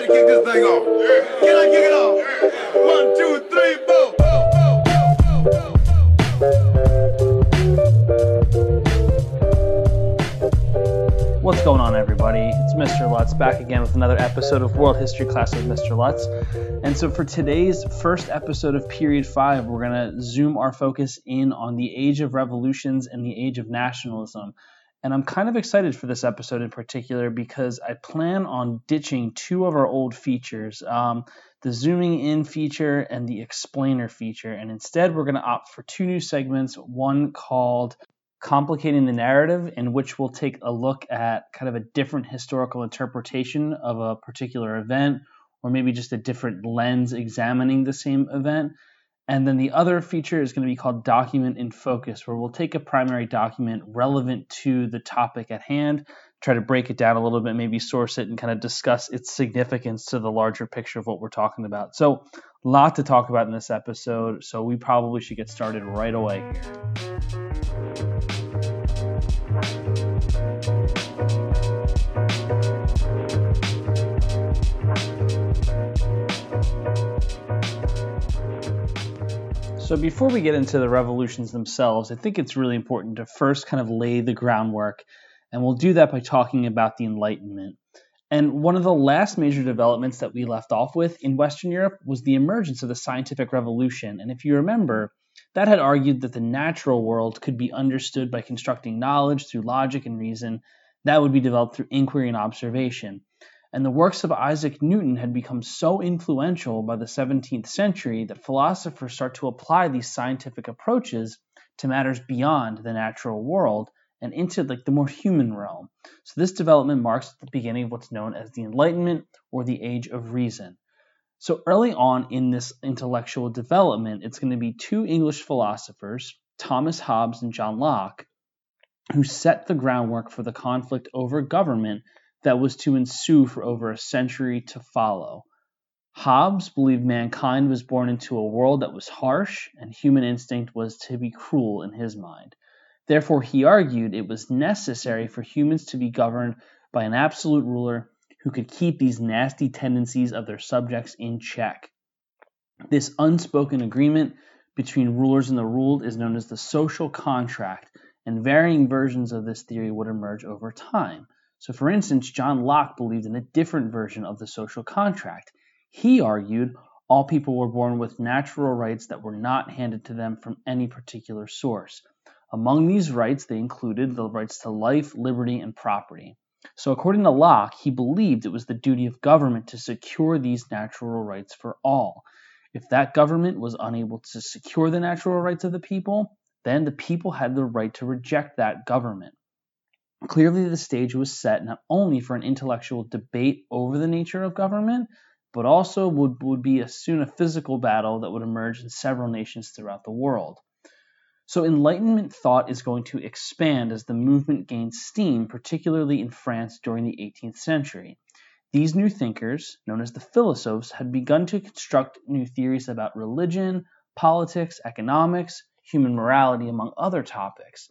to kick this thing off? Can I kick it off? What's going on, everybody? It's Mr. Lutz back again with another episode of World History Class with Mr. Lutz. And so, for today's first episode of Period 5, we're going to zoom our focus in on the age of revolutions and the age of nationalism. And I'm kind of excited for this episode in particular because I plan on ditching two of our old features um, the zooming in feature and the explainer feature. And instead, we're going to opt for two new segments one called Complicating the Narrative, in which we'll take a look at kind of a different historical interpretation of a particular event, or maybe just a different lens examining the same event. And then the other feature is going to be called Document in Focus, where we'll take a primary document relevant to the topic at hand, try to break it down a little bit, maybe source it, and kind of discuss its significance to the larger picture of what we're talking about. So, a lot to talk about in this episode, so we probably should get started right away here. So, before we get into the revolutions themselves, I think it's really important to first kind of lay the groundwork, and we'll do that by talking about the Enlightenment. And one of the last major developments that we left off with in Western Europe was the emergence of the scientific revolution. And if you remember, that had argued that the natural world could be understood by constructing knowledge through logic and reason that would be developed through inquiry and observation and the works of Isaac Newton had become so influential by the 17th century that philosophers start to apply these scientific approaches to matters beyond the natural world and into like the more human realm. So this development marks the beginning of what's known as the Enlightenment or the Age of Reason. So early on in this intellectual development, it's going to be two English philosophers, Thomas Hobbes and John Locke, who set the groundwork for the conflict over government that was to ensue for over a century to follow. Hobbes believed mankind was born into a world that was harsh, and human instinct was to be cruel in his mind. Therefore, he argued it was necessary for humans to be governed by an absolute ruler who could keep these nasty tendencies of their subjects in check. This unspoken agreement between rulers and the ruled is known as the social contract, and varying versions of this theory would emerge over time. So, for instance, John Locke believed in a different version of the social contract. He argued all people were born with natural rights that were not handed to them from any particular source. Among these rights, they included the rights to life, liberty, and property. So, according to Locke, he believed it was the duty of government to secure these natural rights for all. If that government was unable to secure the natural rights of the people, then the people had the right to reject that government. Clearly, the stage was set not only for an intellectual debate over the nature of government, but also would, would be a, soon a physical battle that would emerge in several nations throughout the world. So, Enlightenment thought is going to expand as the movement gains steam, particularly in France during the 18th century. These new thinkers, known as the philosophes, had begun to construct new theories about religion, politics, economics, human morality, among other topics.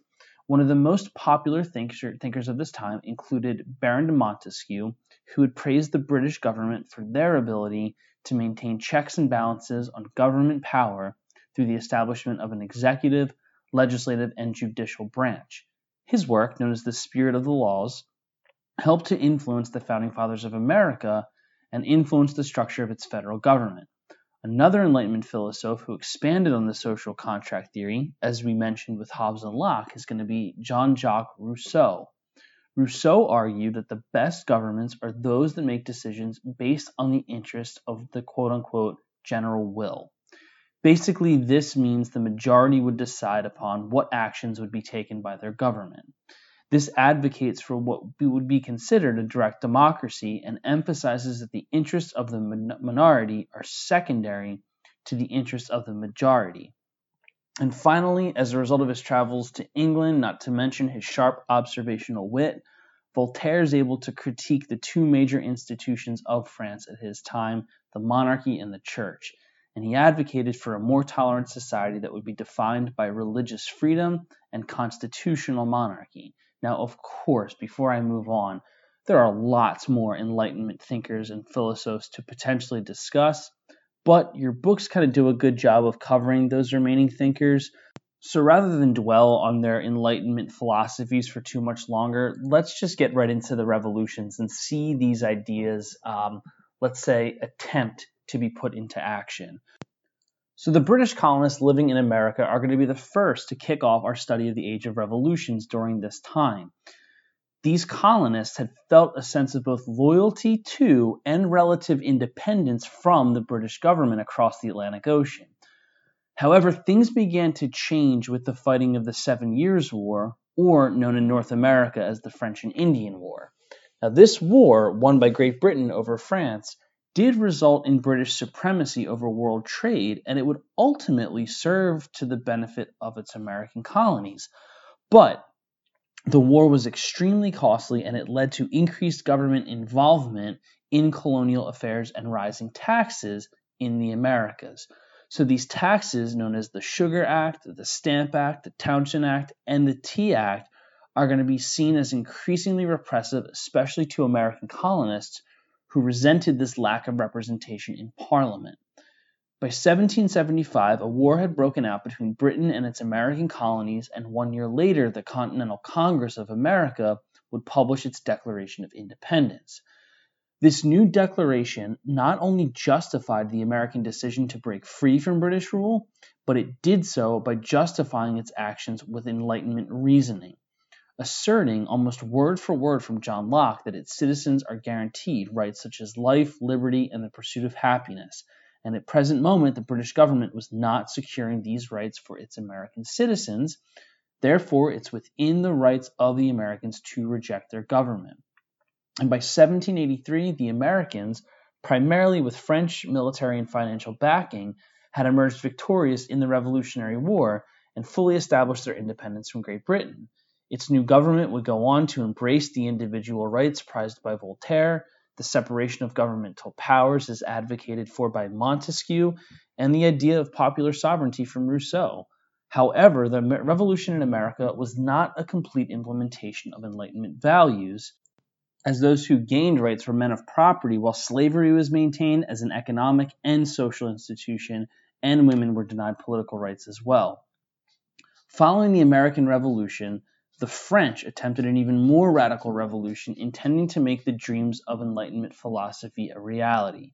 One of the most popular thinkers of this time included Baron de Montesquieu, who had praised the British government for their ability to maintain checks and balances on government power through the establishment of an executive, legislative, and judicial branch. His work, known as The Spirit of the Laws, helped to influence the founding fathers of America and influence the structure of its federal government. Another Enlightenment philosopher who expanded on the social contract theory, as we mentioned with Hobbes and Locke, is going to be Jean Jacques Rousseau. Rousseau argued that the best governments are those that make decisions based on the interests of the quote unquote general will. Basically, this means the majority would decide upon what actions would be taken by their government. This advocates for what would be considered a direct democracy and emphasizes that the interests of the minority are secondary to the interests of the majority. And finally, as a result of his travels to England, not to mention his sharp observational wit, Voltaire is able to critique the two major institutions of France at his time the monarchy and the church. And he advocated for a more tolerant society that would be defined by religious freedom and constitutional monarchy. Now, of course, before I move on, There are lots more Enlightenment thinkers and philosophers to potentially discuss, but your books kind of do a good job of covering those remaining thinkers. So rather than dwell on their Enlightenment philosophies for too much longer, let's just get right into the revolutions and see these ideas, um, let's say, attempt to be put into action. So the British colonists living in America are going to be the first to kick off our study of the Age of Revolutions during this time. These colonists had felt a sense of both loyalty to and relative independence from the British government across the Atlantic Ocean. However, things began to change with the fighting of the Seven Years' War, or known in North America as the French and Indian War. Now, this war, won by Great Britain over France, did result in British supremacy over world trade, and it would ultimately serve to the benefit of its American colonies. But the war was extremely costly and it led to increased government involvement in colonial affairs and rising taxes in the Americas. So these taxes, known as the Sugar Act, the Stamp Act, the Townshend Act, and the Tea Act, are going to be seen as increasingly repressive, especially to American colonists who resented this lack of representation in Parliament. By 1775, a war had broken out between Britain and its American colonies, and one year later, the Continental Congress of America would publish its Declaration of Independence. This new declaration not only justified the American decision to break free from British rule, but it did so by justifying its actions with Enlightenment reasoning, asserting almost word for word from John Locke that its citizens are guaranteed rights such as life, liberty, and the pursuit of happiness and at present moment the British government was not securing these rights for its American citizens. Therefore, it's within the rights of the Americans to reject their government. And by 1783, the Americans, primarily with French military and financial backing, had emerged victorious in the Revolutionary War and fully established their independence from Great Britain. Its new government would go on to embrace the individual rights prized by Voltaire the separation of governmental powers as advocated for by Montesquieu, and the idea of popular sovereignty from Rousseau. However, the revolution in America was not a complete implementation of Enlightenment values, as those who gained rights were men of property, while slavery was maintained as an economic and social institution, and women were denied political rights as well. Following the American Revolution, the French attempted an even more radical revolution, intending to make the dreams of Enlightenment philosophy a reality.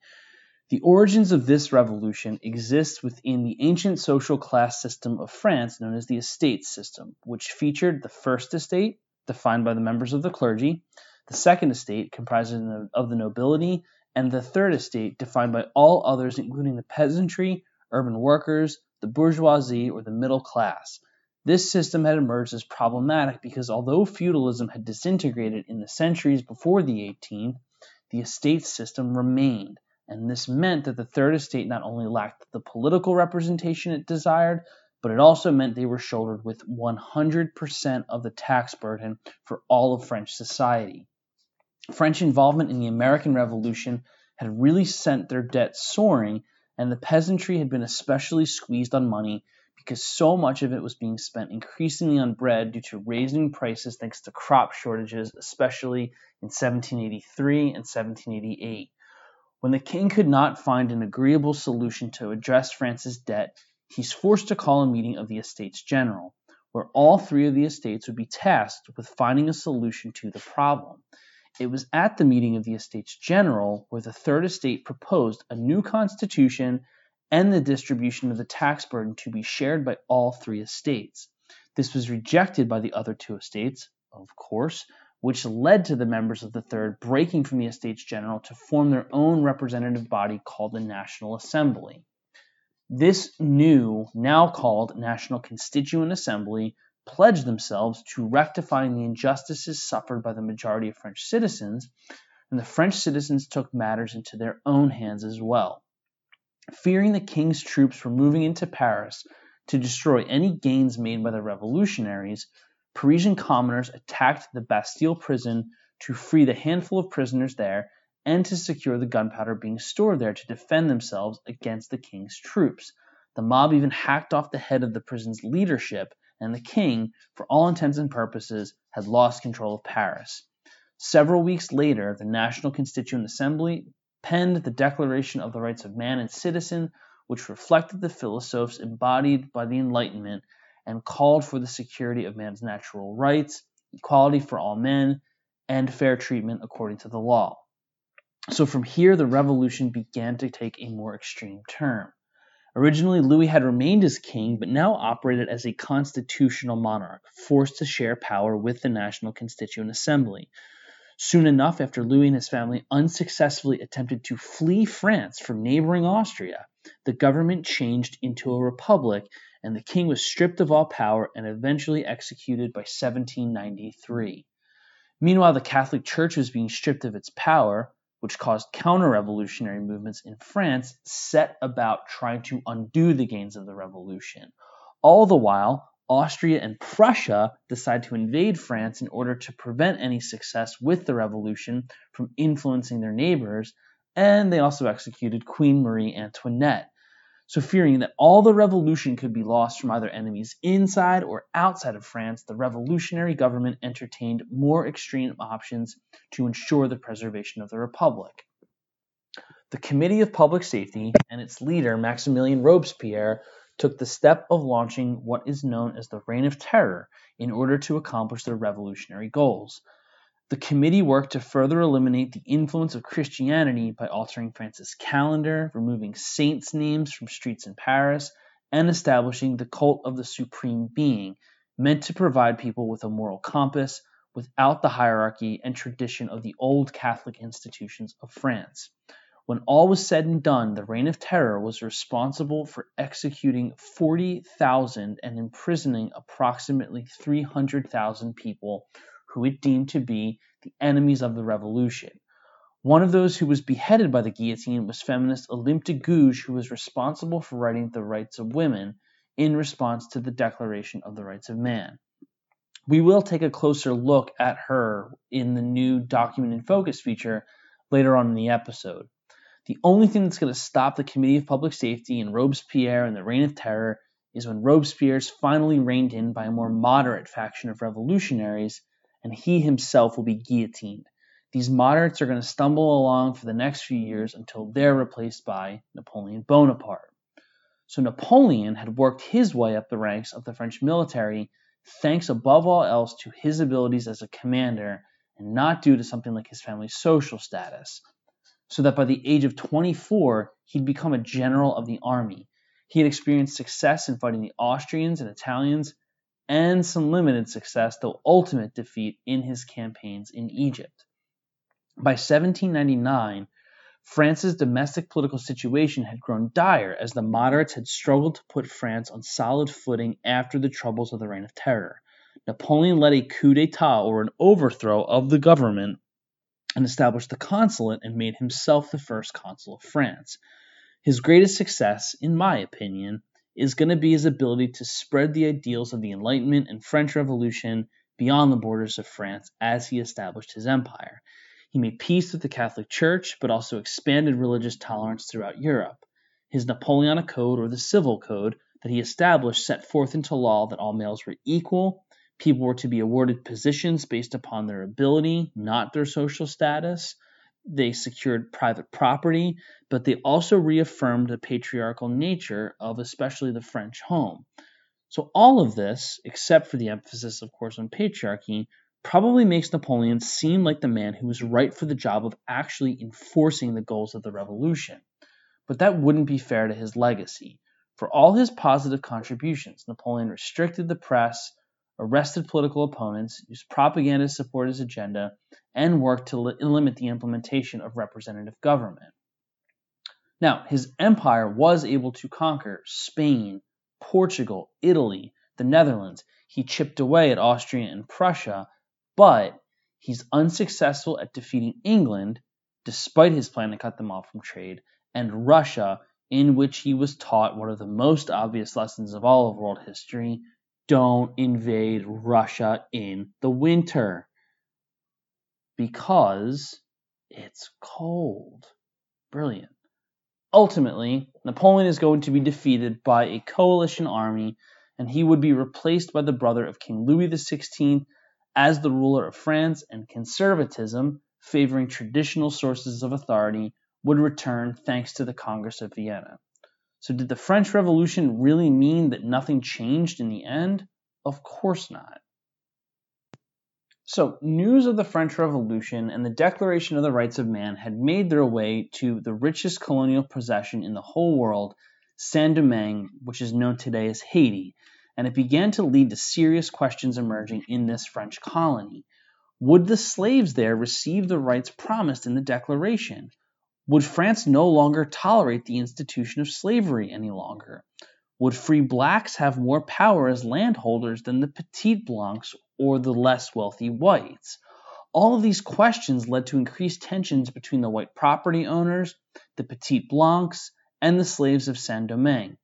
The origins of this revolution exist within the ancient social class system of France known as the estate system, which featured the first estate, defined by the members of the clergy, the second estate, comprised of the nobility, and the third estate, defined by all others, including the peasantry, urban workers, the bourgeoisie, or the middle class. This system had emerged as problematic because although feudalism had disintegrated in the centuries before the 18th, the estate system remained, and this meant that the Third Estate not only lacked the political representation it desired, but it also meant they were shouldered with 100% of the tax burden for all of French society. French involvement in the American Revolution had really sent their debt soaring, and the peasantry had been especially squeezed on money because so much of it was being spent increasingly on bread due to raising prices thanks to crop shortages, especially in 1783 and 1788. When the king could not find an agreeable solution to address France's debt, he's forced to call a meeting of the Estates General, where all three of the estates would be tasked with finding a solution to the problem. It was at the meeting of the Estates General where the Third Estate proposed a new constitution and the distribution of the tax burden to be shared by all three estates. This was rejected by the other two estates, of course, which led to the members of the third breaking from the Estates General to form their own representative body called the National Assembly. This new, now called National Constituent Assembly, pledged themselves to rectifying the injustices suffered by the majority of French citizens, and the French citizens took matters into their own hands as well. Fearing the king's troops were moving into Paris to destroy any gains made by the revolutionaries, Parisian commoners attacked the Bastille prison to free the handful of prisoners there and to secure the gunpowder being stored there to defend themselves against the king's troops. The mob even hacked off the head of the prison's leadership, and the king, for all intents and purposes, had lost control of Paris. Several weeks later, the National Constituent Assembly penned the Declaration of the Rights of Man and Citizen, which reflected the philosophes embodied by the Enlightenment and called for the security of man's natural rights, equality for all men, and fair treatment according to the law. So from here, the revolution began to take a more extreme turn. Originally, Louis had remained as king, but now operated as a constitutional monarch, forced to share power with the National Constituent Assembly. Soon enough, after Louis and his family unsuccessfully attempted to flee France from neighboring Austria, the government changed into a republic and the king was stripped of all power and eventually executed by 1793. Meanwhile, the Catholic Church was being stripped of its power, which caused counter revolutionary movements in France, set about trying to undo the gains of the revolution. All the while, Austria and Prussia decide to invade France in order to prevent any success with the revolution from influencing their neighbors, and they also executed Queen Marie Antoinette. So, fearing that all the revolution could be lost from either enemies inside or outside of France, the revolutionary government entertained more extreme options to ensure the preservation of the republic. The Committee of Public Safety and its leader, Maximilien Robespierre, took the step of launching what is known as the Reign of Terror in order to accomplish their revolutionary goals. The committee worked to further eliminate the influence of Christianity by altering France's calendar, removing saints' names from streets in Paris, and establishing the cult of the Supreme Being, meant to provide people with a moral compass without the hierarchy and tradition of the old Catholic institutions of France. When all was said and done, the Reign of Terror was responsible for executing 40,000 and imprisoning approximately 300,000 people who it deemed to be the enemies of the revolution. One of those who was beheaded by the guillotine was feminist Olympe de Gouges, who was responsible for writing The Rights of Women in response to the Declaration of the Rights of Man. We will take a closer look at her in the new Document in Focus feature later on in the episode. The only thing that's going to stop the Committee of Public Safety and Robespierre and the Reign of Terror is when Robespierre is finally reined in by a more moderate faction of revolutionaries and he himself will be guillotined. These moderates are going to stumble along for the next few years until they're replaced by Napoleon Bonaparte. So Napoleon had worked his way up the ranks of the French military thanks above all else to his abilities as a commander and not due to something like his family's social status. So that by the age of 24, he'd become a general of the army. He had experienced success in fighting the Austrians and Italians and some limited success, though ultimate defeat in his campaigns in Egypt. By 1799, France's domestic political situation had grown dire as the moderates had struggled to put France on solid footing after the troubles of the Reign of Terror. Napoleon led a coup d'etat or an overthrow of the government and established the consulate and made himself the first consul of France. His greatest success, in my opinion, is going to be his ability to spread the ideals of the Enlightenment and French Revolution beyond the borders of France as he established his empire. He made peace with the Catholic Church, but also expanded religious tolerance throughout Europe. His Napoleonic Code, or the Civil Code, that he established set forth into law that all males were equal, people were to be awarded positions based upon their ability, not their social status, they secured private property, but they also reaffirmed the patriarchal nature of especially the French home. So, all of this, except for the emphasis, of course, on patriarchy, probably makes Napoleon seem like the man who was right for the job of actually enforcing the goals of the revolution. But that wouldn't be fair to his legacy. For all his positive contributions, Napoleon restricted the press, arrested political opponents, used propaganda to support his agenda, and worked to li- limit the implementation of representative government. Now, his empire was able to conquer Spain, Portugal, Italy, the Netherlands. He chipped away at Austria and Prussia, but he's unsuccessful at defeating England, despite his plan to cut them off from trade, and Russia, in which he was taught one of the most obvious lessons of all of world history don't invade Russia in the winter because it's cold. Brilliant. Ultimately, Napoleon is going to be defeated by a coalition army, and he would be replaced by the brother of King Louis XVI as the ruler of France, and conservatism, favoring traditional sources of authority, would return thanks to the Congress of Vienna. So, did the French Revolution really mean that nothing changed in the end? Of course not. So, news of the French Revolution and the Declaration of the Rights of Man had made their way to the richest colonial possession in the whole world, Saint Domingue, which is known today as Haiti, and it began to lead to serious questions emerging in this French colony. Would the slaves there receive the rights promised in the Declaration? Would France no longer tolerate the institution of slavery any longer? Would free blacks have more power as landholders than the petit blancs or the less wealthy whites? All of these questions led to increased tensions between the white property owners, the petit blancs, and the slaves of Saint Domingue.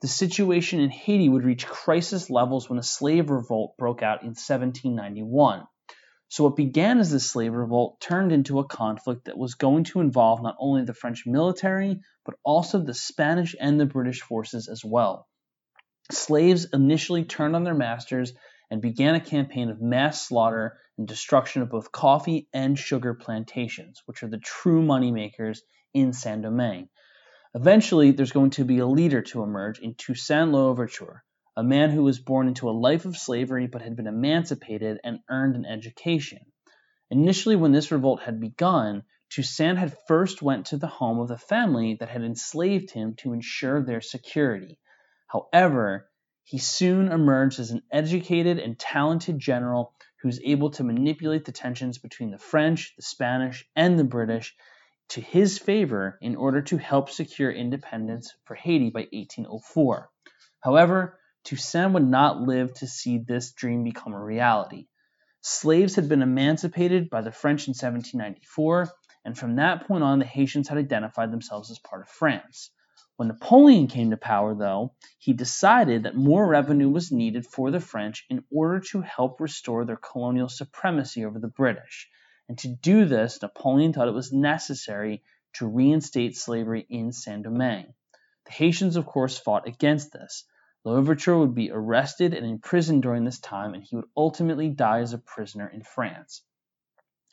The situation in Haiti would reach crisis levels when a slave revolt broke out in 1791. So, what began as a slave revolt turned into a conflict that was going to involve not only the French military, but also the Spanish and the British forces as well. Slaves initially turned on their masters and began a campaign of mass slaughter and destruction of both coffee and sugar plantations, which are the true moneymakers in Saint Domingue. Eventually, there's going to be a leader to emerge in Toussaint Louverture, a man who was born into a life of slavery but had been emancipated and earned an education. Initially, when this revolt had begun, Toussaint had first went to the home of the family that had enslaved him to ensure their security. However, he soon emerged as an educated and talented general who was able to manipulate the tensions between the French, the Spanish, and the British to his favor in order to help secure independence for Haiti by 1804. However, Toussaint would not live to see this dream become a reality. Slaves had been emancipated by the French in 1794, and from that point on, the Haitians had identified themselves as part of France. When Napoleon came to power, though, he decided that more revenue was needed for the French in order to help restore their colonial supremacy over the British. And to do this, Napoleon thought it was necessary to reinstate slavery in Saint Domingue. The Haitians, of course, fought against this. Louverture would be arrested and imprisoned during this time, and he would ultimately die as a prisoner in France.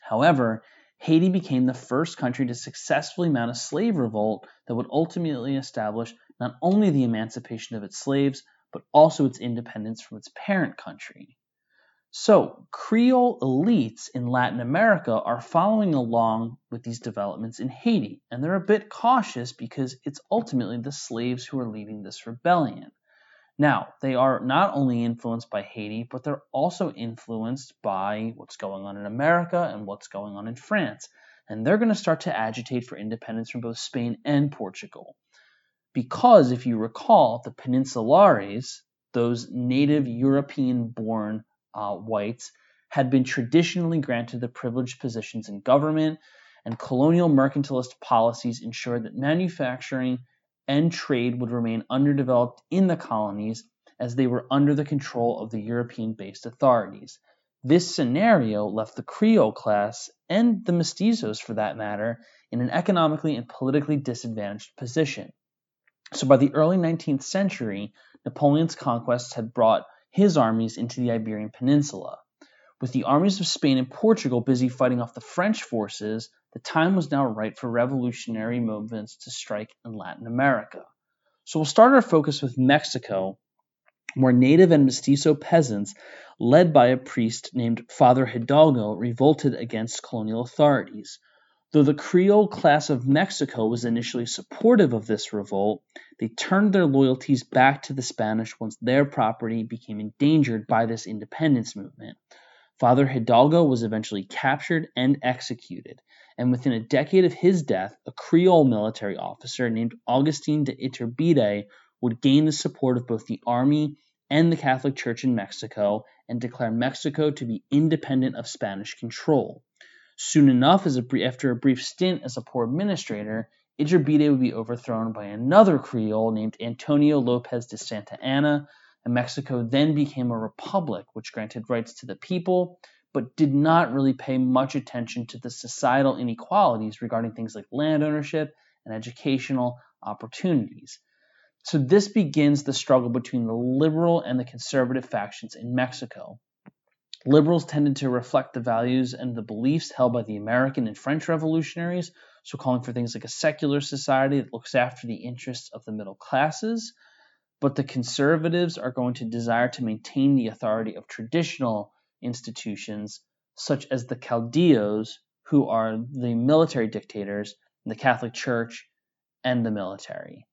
However, Haiti became the first country to successfully mount a slave revolt that would ultimately establish not only the emancipation of its slaves, but also its independence from its parent country. So, Creole elites in Latin America are following along with these developments in Haiti, and they're a bit cautious because it's ultimately the slaves who are leading this rebellion. Now, they are not only influenced by Haiti, but they're also influenced by what's going on in America and what's going on in France. And they're going to start to agitate for independence from both Spain and Portugal. Because, if you recall, the Peninsulares, those native European born uh, whites, had been traditionally granted the privileged positions in government, and colonial mercantilist policies ensured that manufacturing and trade would remain underdeveloped in the colonies as they were under the control of the European based authorities. This scenario left the Creole class, and the mestizos for that matter, in an economically and politically disadvantaged position. So by the early 19th century, Napoleon's conquests had brought his armies into the Iberian Peninsula. With the armies of Spain and Portugal busy fighting off the French forces, the time was now right for revolutionary movements to strike in Latin America. So we'll start our focus with Mexico, where native and mestizo peasants, led by a priest named Father Hidalgo, revolted against colonial authorities. Though the Creole class of Mexico was initially supportive of this revolt, they turned their loyalties back to the Spanish once their property became endangered by this independence movement. Father Hidalgo was eventually captured and executed, and within a decade of his death, a Creole military officer named Augustin de Iturbide would gain the support of both the army and the Catholic Church in Mexico and declare Mexico to be independent of Spanish control. Soon enough, a, after a brief stint as a poor administrator, Iturbide would be overthrown by another Creole named Antonio Lopez de Santa Anna, and Mexico then became a republic, which granted rights to the people, but did not really pay much attention to the societal inequalities regarding things like land ownership and educational opportunities. So, this begins the struggle between the liberal and the conservative factions in Mexico. Liberals tended to reflect the values and the beliefs held by the American and French revolutionaries, so calling for things like a secular society that looks after the interests of the middle classes. But the conservatives are going to desire to maintain the authority of traditional institutions, such as the Caudillos, who are the military dictators, the Catholic Church, and the military.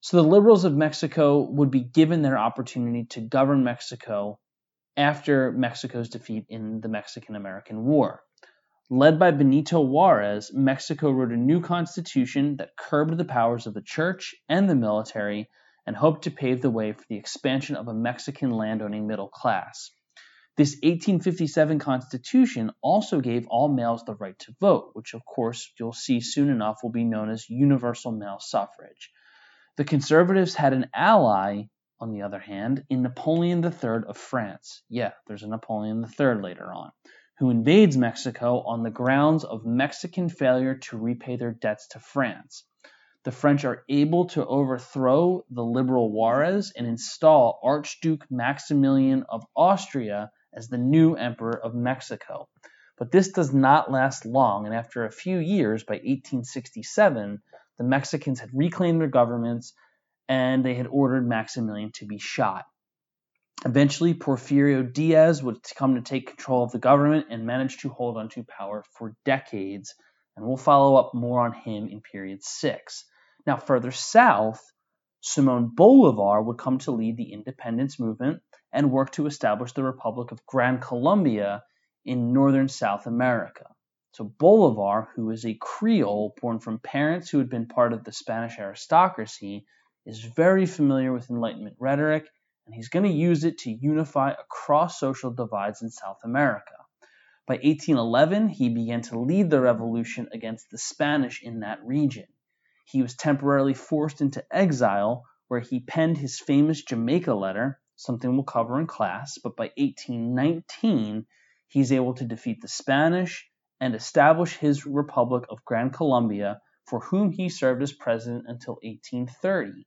So the liberals of Mexico would be given their opportunity to govern Mexico after Mexico's defeat in the Mexican American War. Led by Benito Juarez, Mexico wrote a new constitution that curbed the powers of the church and the military and hoped to pave the way for the expansion of a Mexican landowning middle class. This 1857 constitution also gave all males the right to vote, which, of course, you'll see soon enough will be known as universal male suffrage. The conservatives had an ally on the other hand, in Napoleon III of France. Yeah, there's a Napoleon III later on, who invades Mexico on the grounds of Mexican failure to repay their debts to France. The French are able to overthrow the liberal Juarez and install Archduke Maximilian of Austria as the new emperor of Mexico. But this does not last long, and after a few years, by 1867, the Mexicans had reclaimed their governments and they had ordered Maximilian to be shot. Eventually, Porfirio Diaz would come to take control of the government and manage to hold onto power for decades, and we'll follow up more on him in period six. Now, further south, Simon Bolivar would come to lead the independence movement and work to establish the Republic of Gran Colombia in northern South America. So Bolivar, who is a Creole born from parents who had been part of the Spanish aristocracy, is very familiar with Enlightenment rhetoric, and he's going to use it to unify across social divides in South America. By 1811, he began to lead the revolution against the Spanish in that region. He was temporarily forced into exile, where he penned his famous Jamaica letter, something we'll cover in class, but by 1819, he's able to defeat the Spanish and establish his Republic of Gran Colombia, for whom he served as president until 1830.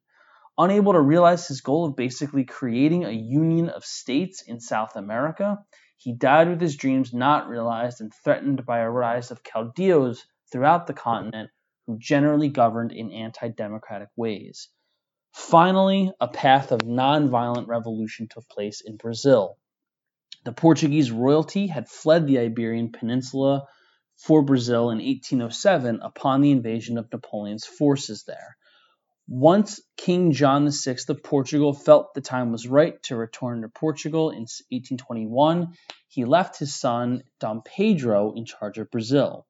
Unable to realize his goal of basically creating a union of states in South America, he died with his dreams not realized and threatened by a rise of caudillos throughout the continent generally governed in anti democratic ways. Finally, a path of non-violent revolution took place in Brazil. The Portuguese royalty had fled the Iberian Peninsula for Brazil in 1807 upon the invasion of Napoleon's forces there. Once King John VI of Portugal felt the time was right to return to Portugal in 1821, he left his son Dom Pedro in charge of Brazil.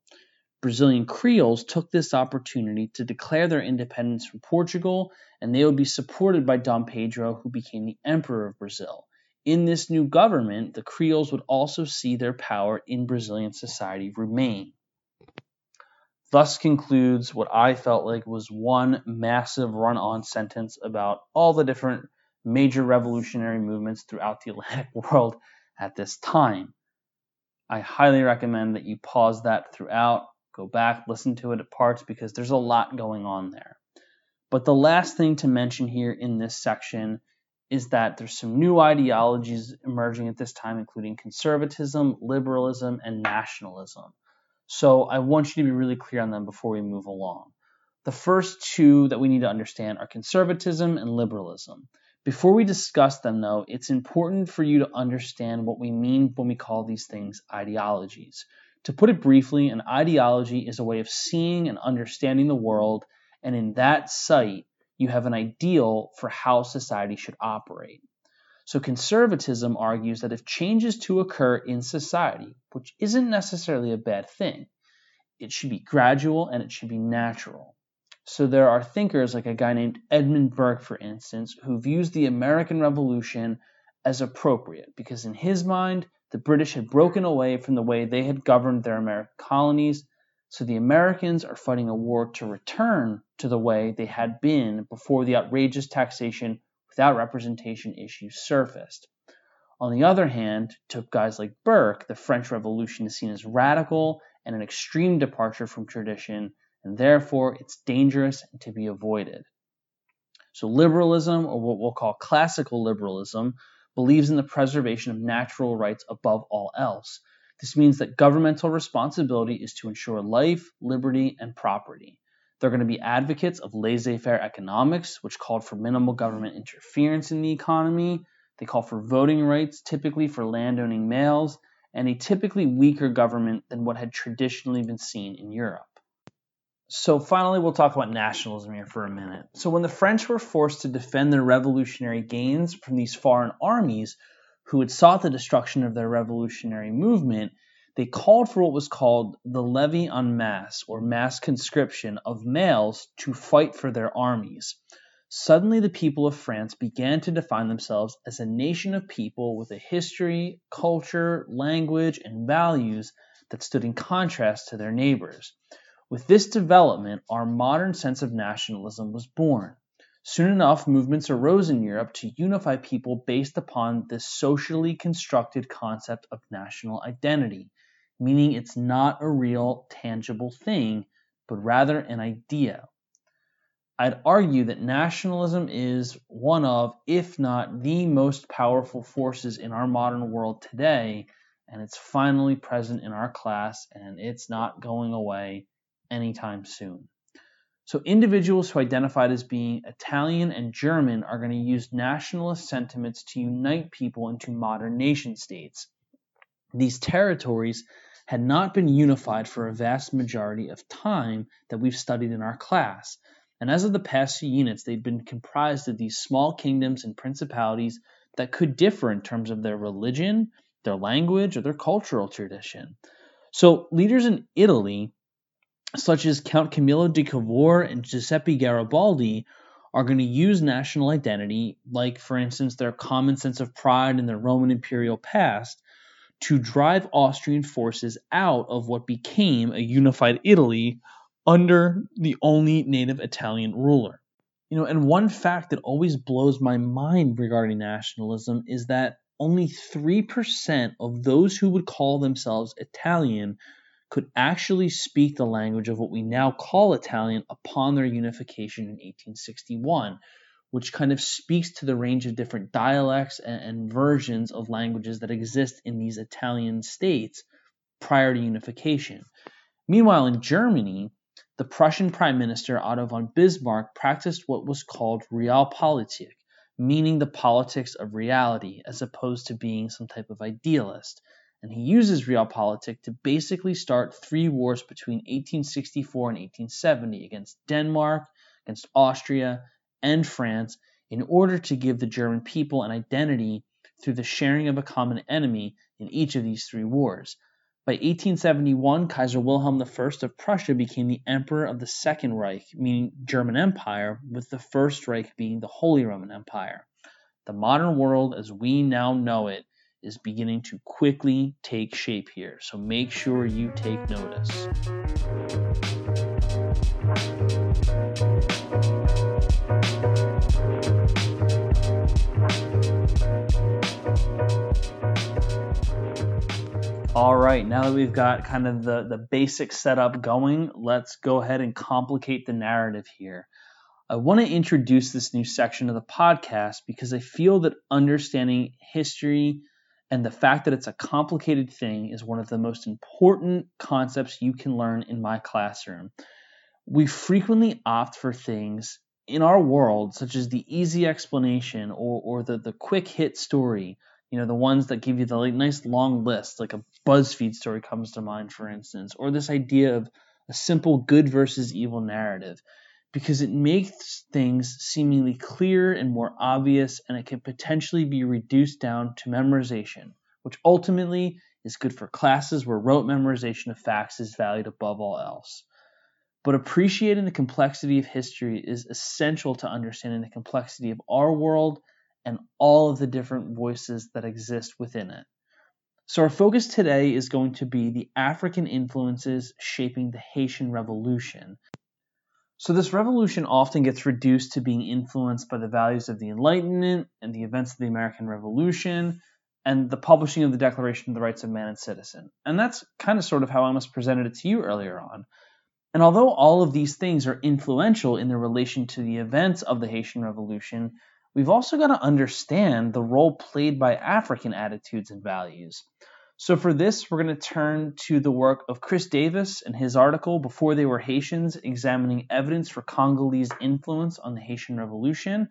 Brazilian Creoles took this opportunity to declare their independence from Portugal, and they would be supported by Dom Pedro, who became the Emperor of Brazil. In this new government, the Creoles would also see their power in Brazilian society remain. Thus concludes what I felt like was one massive run on sentence about all the different major revolutionary movements throughout the Atlantic world at this time. I highly recommend that you pause that throughout, go back, listen to it at parts because there's a lot going on there. But the last thing to mention here in this section is that there's some new ideologies emerging at this time, including conservatism, liberalism, and nationalism. So I want you to be really clear on them before we move along. The first two that we need to understand are conservatism and liberalism. Before we discuss them, though, it's important for you to understand what we mean when we call these things ideologies. To put it briefly, an ideology is a way of seeing and understanding the world, and in that sight, you have an ideal for how society should operate. So conservatism argues that if changes to occur in society, which isn't necessarily a bad thing, it should be gradual and it should be natural. So there are thinkers like a guy named Edmund Burke, for instance, who views the American Revolution as appropriate because in his mind, the British had broken away from the way they had governed their American colonies. So the Americans are fighting a war to return to the way they had been before the outrageous taxation without representation issues surfaced. On the other hand, to guys like Burke, the French Revolution is seen as radical and an extreme departure from tradition, and therefore it's dangerous and to be avoided. So, liberalism, or what we'll call classical liberalism, believes in the preservation of natural rights above all else. This means that governmental responsibility is to ensure life, liberty, and property. They're going to be advocates of laissez faire economics, which called for minimal government interference in the economy. They call for voting rights, typically for landowning males, and a typically weaker government than what had traditionally been seen in Europe. So, finally, we'll talk about nationalism here for a minute. So, when the French were forced to defend their revolutionary gains from these foreign armies, who had sought the destruction of their revolutionary movement, they called for what was called the levy en masse, or mass conscription, of males to fight for their armies. Suddenly, the people of France began to define themselves as a nation of people with a history, culture, language, and values that stood in contrast to their neighbors. With this development, our modern sense of nationalism was born. Soon enough, movements arose in Europe to unify people based upon this socially constructed concept of national identity, meaning it's not a real, tangible thing, but rather an idea. I'd argue that nationalism is one of, if not the most powerful forces in our modern world today, and it's finally present in our class, and it's not going away anytime soon. So, individuals who identified as being Italian and German are going to use nationalist sentiments to unite people into modern nation states. These territories had not been unified for a vast majority of time that we've studied in our class. And as of the past few units, they'd been comprised of these small kingdoms and principalities that could differ in terms of their religion, their language, or their cultural tradition. So, leaders in Italy such as Count Camillo di Cavour and Giuseppe Garibaldi, are going to use national identity, like, for instance, their common sense of pride in their Roman imperial past, to drive Austrian forces out of what became a unified Italy under the only native Italian ruler. You know, and one fact that always blows my mind regarding nationalism is that only 3% of those who would call themselves Italian could actually speak the language of what we now call Italian upon their unification in 1861, which kind of speaks to the range of different dialects and, and versions of languages that exist in these Italian states prior to unification. Meanwhile, in Germany, the Prussian Prime Minister Otto von Bismarck practiced what was called Realpolitik, meaning the politics of reality, as opposed to being some type of idealist and he uses realpolitik to basically start three wars between 1864 and 1870 against Denmark, against Austria, and France in order to give the German people an identity through the sharing of a common enemy in each of these three wars. By 1871, Kaiser Wilhelm I of Prussia became the Emperor of the Second Reich, meaning German Empire, with the First Reich being the Holy Roman Empire. The modern world as we now know it is beginning to quickly take shape here. So make sure you take notice. All right, now that we've got kind of the, the basic setup going, let's go ahead and complicate the narrative here. I want to introduce this new section of the podcast because I feel that understanding history and the fact that it's a complicated thing is one of the most important concepts you can learn in my classroom. We frequently opt for things in our world, such as the easy explanation or, or the, the quick hit story, you know, the ones that give you the like, nice long list, like a BuzzFeed story comes to mind, for instance, or this idea of a simple good versus evil narrative because it makes things seemingly clearer and more obvious, and it can potentially be reduced down to memorization, which ultimately is good for classes where rote memorization of facts is valued above all else. But appreciating the complexity of history is essential to understanding the complexity of our world and all of the different voices that exist within it. So, our focus today is going to be the African influences shaping the Haitian Revolution so, this revolution often gets reduced to being influenced by the values of the Enlightenment and the events of the American Revolution and the publishing of the Declaration of the Rights of Man and Citizen. And that's kind of sort of how I almost presented it to you earlier on. And although all of these things are influential in their relation to the events of the Haitian Revolution, we've also got to understand the role played by African attitudes and values. So, for this, we're going to turn to the work of Chris Davis and his article, Before They Were Haitians Examining Evidence for Congolese Influence on the Haitian Revolution,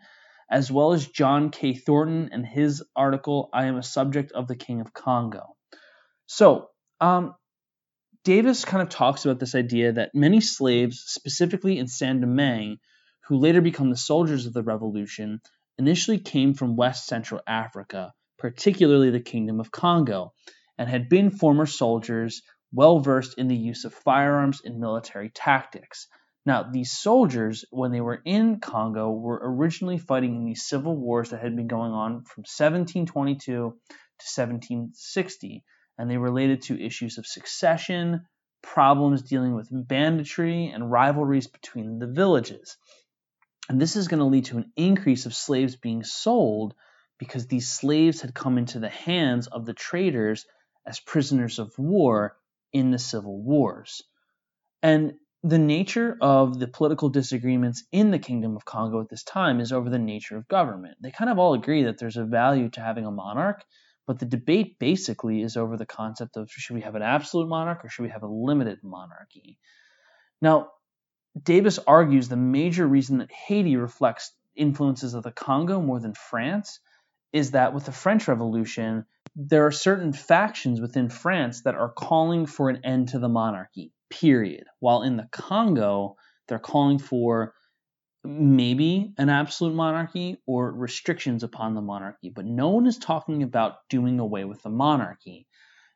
as well as John K. Thornton and his article, I Am a Subject of the King of Congo. So, um, Davis kind of talks about this idea that many slaves, specifically in Saint Domingue, who later become the soldiers of the revolution, initially came from West Central Africa, particularly the Kingdom of Congo, and had been former soldiers well versed in the use of firearms and military tactics. Now, these soldiers, when they were in Congo, were originally fighting in these civil wars that had been going on from 1722 to 1760, and they related to issues of succession, problems dealing with banditry, and rivalries between the villages. And this is going to lead to an increase of slaves being sold because these slaves had come into the hands of the traders as prisoners of war in the civil wars. And the nature of the political disagreements in the Kingdom of Congo at this time is over the nature of government. They kind of all agree that there's a value to having a monarch, but the debate basically is over the concept of should we have an absolute monarch or should we have a limited monarchy? Now, Davis argues the major reason that Haiti reflects influences of the Congo more than France is that with the French Revolution, there are certain factions within France that are calling for an end to the monarchy period. While in the Congo, they're calling for maybe an absolute monarchy or restrictions upon the monarchy, but no one is talking about doing away with the monarchy.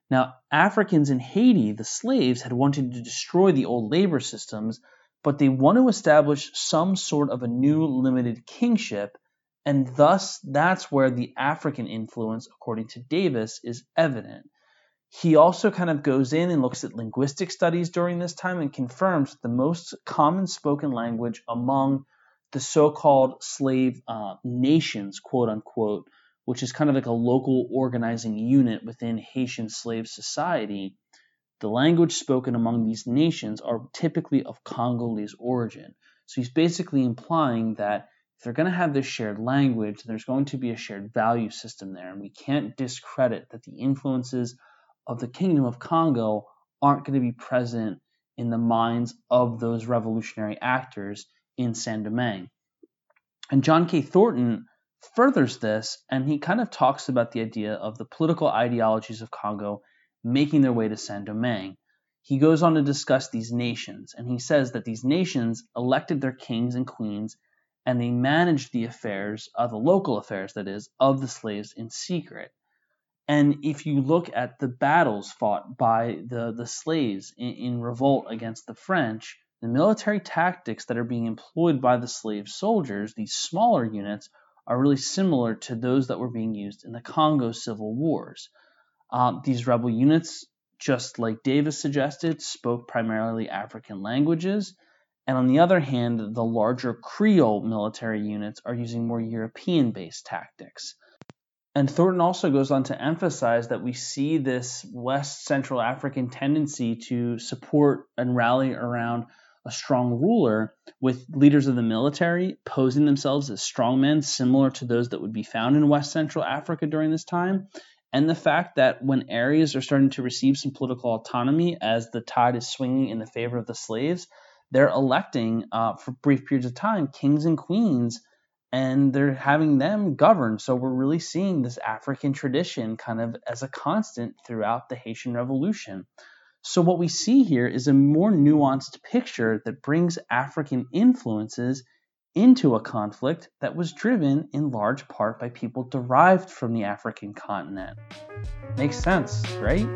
Now, Africans in Haiti, the slaves, had wanted to destroy the old labor systems, but they want to establish some sort of a new limited kingship, and thus that's where the African influence, according to Davis, is evident. He also kind of goes in and looks at linguistic studies during this time and confirms the most common spoken language among the so called slave uh, nations, quote unquote, which is kind of like a local organizing unit within Haitian slave society. The language spoken among these nations are typically of Congolese origin. So he's basically implying that if they're going to have this shared language, there's going to be a shared value system there. And we can't discredit that the influences of the Kingdom of Congo aren't going to be present in the minds of those revolutionary actors in Saint Domingue. And John K. Thornton furthers this, and he kind of talks about the idea of the political ideologies of Congo making their way to Saint Domingue. He goes on to discuss these nations, and he says that these nations elected their kings and queens, and they managed the affairs, of the local affairs, that is, of the slaves in secret. And if you look at the battles fought by the, the slaves in, in revolt against the French, the military tactics that are being employed by the slave soldiers, these smaller units, are really similar to those that were being used in the Congo civil wars. Um, these rebel units, just like Davis suggested, spoke primarily African languages. And on the other hand, the larger Creole military units are using more European based tactics. And Thornton also goes on to emphasize that we see this West Central African tendency to support and rally around a strong ruler, with leaders of the military posing themselves as strongmen similar to those that would be found in West Central Africa during this time. And the fact that when areas are starting to receive some political autonomy as the tide is swinging in the favor of the slaves, they're electing uh, for brief periods of time kings and queens and they're having them govern. So we're really seeing this African tradition kind of as a constant throughout the Haitian Revolution. So what we see here is a more nuanced picture that brings African influences into a conflict that was driven in large part by people derived from the African continent. Makes sense, right?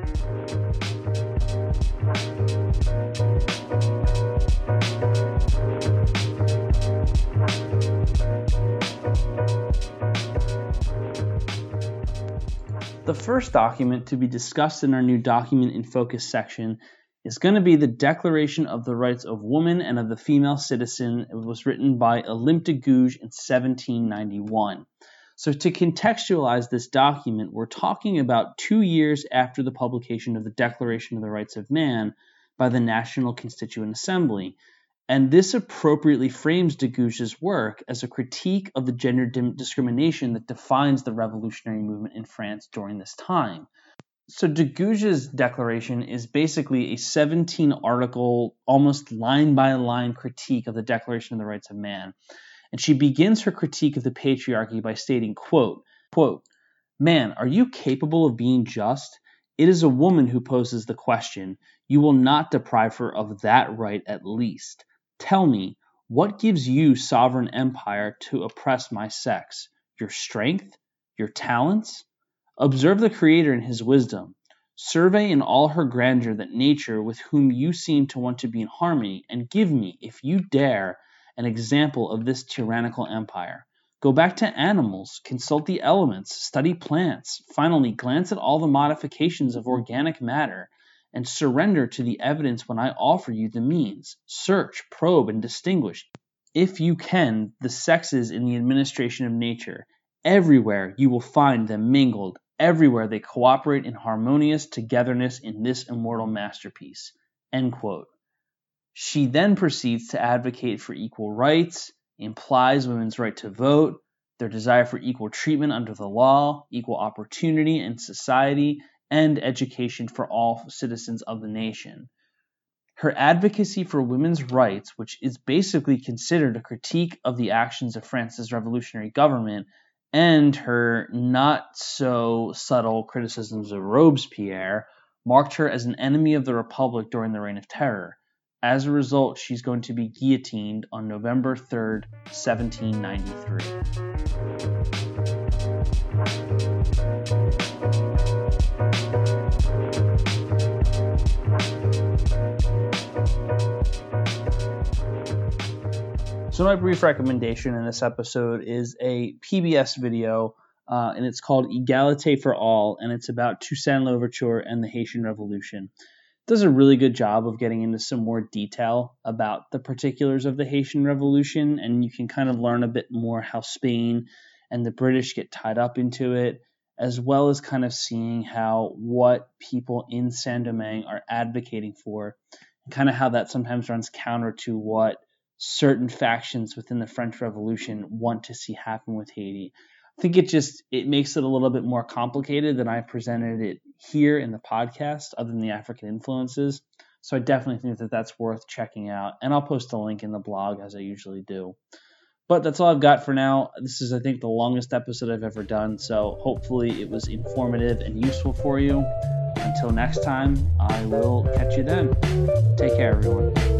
The first document to be discussed in our new Document in Focus section is going to be the Declaration of the Rights of Woman and of the Female Citizen. It was written by Olympe de Gouges in 1791. So, to contextualize this document, we're talking about two years after the publication of the Declaration of the Rights of Man by the National Constituent Assembly. And this appropriately frames de Gouges's work as a critique of the gender discrimination that defines the revolutionary movement in France during this time. So de Gouges's declaration is basically a 17 article, almost line by line critique of the Declaration of the Rights of Man. And she begins her critique of the patriarchy by stating, quote, quote, Man, are you capable of being just? It is a woman who poses the question. You will not deprive her of that right at least. Tell me, what gives you sovereign empire to oppress my sex? Your strength? Your talents? Observe the Creator in his wisdom. Survey in all her grandeur that nature with whom you seem to want to be in harmony, and give me, if you dare, an example of this tyrannical empire. Go back to animals, consult the elements, study plants, finally glance at all the modifications of organic matter, and surrender to the evidence when I offer you the means. Search, probe, and distinguish, if you can, the sexes in the administration of nature. Everywhere you will find them mingled, Everywhere they cooperate in harmonious togetherness in this immortal masterpiece. She then proceeds to advocate for equal rights, implies women's right to vote, their desire for equal treatment under the law, equal opportunity in society, and education for all citizens of the nation. Her advocacy for women's rights, which is basically considered a critique of the actions of France's revolutionary government, and her not so subtle criticisms of Robespierre marked her as an enemy of the Republic during the Reign of Terror. As a result, she's going to be guillotined on November 3rd, 1793. So, my brief recommendation in this episode is a PBS video, uh, and it's called Egalite for All, and it's about Toussaint Louverture and the Haitian Revolution. Does a really good job of getting into some more detail about the particulars of the Haitian Revolution, and you can kind of learn a bit more how Spain and the British get tied up into it, as well as kind of seeing how what people in Saint Domingue are advocating for, and kind of how that sometimes runs counter to what certain factions within the French Revolution want to see happen with Haiti. I think it just it makes it a little bit more complicated than I presented it here in the podcast, other than the African influences. So I definitely think that that's worth checking out, and I'll post a link in the blog as I usually do. But that's all I've got for now. This is, I think, the longest episode I've ever done, so hopefully it was informative and useful for you. Until next time, I will catch you then. Take care, everyone.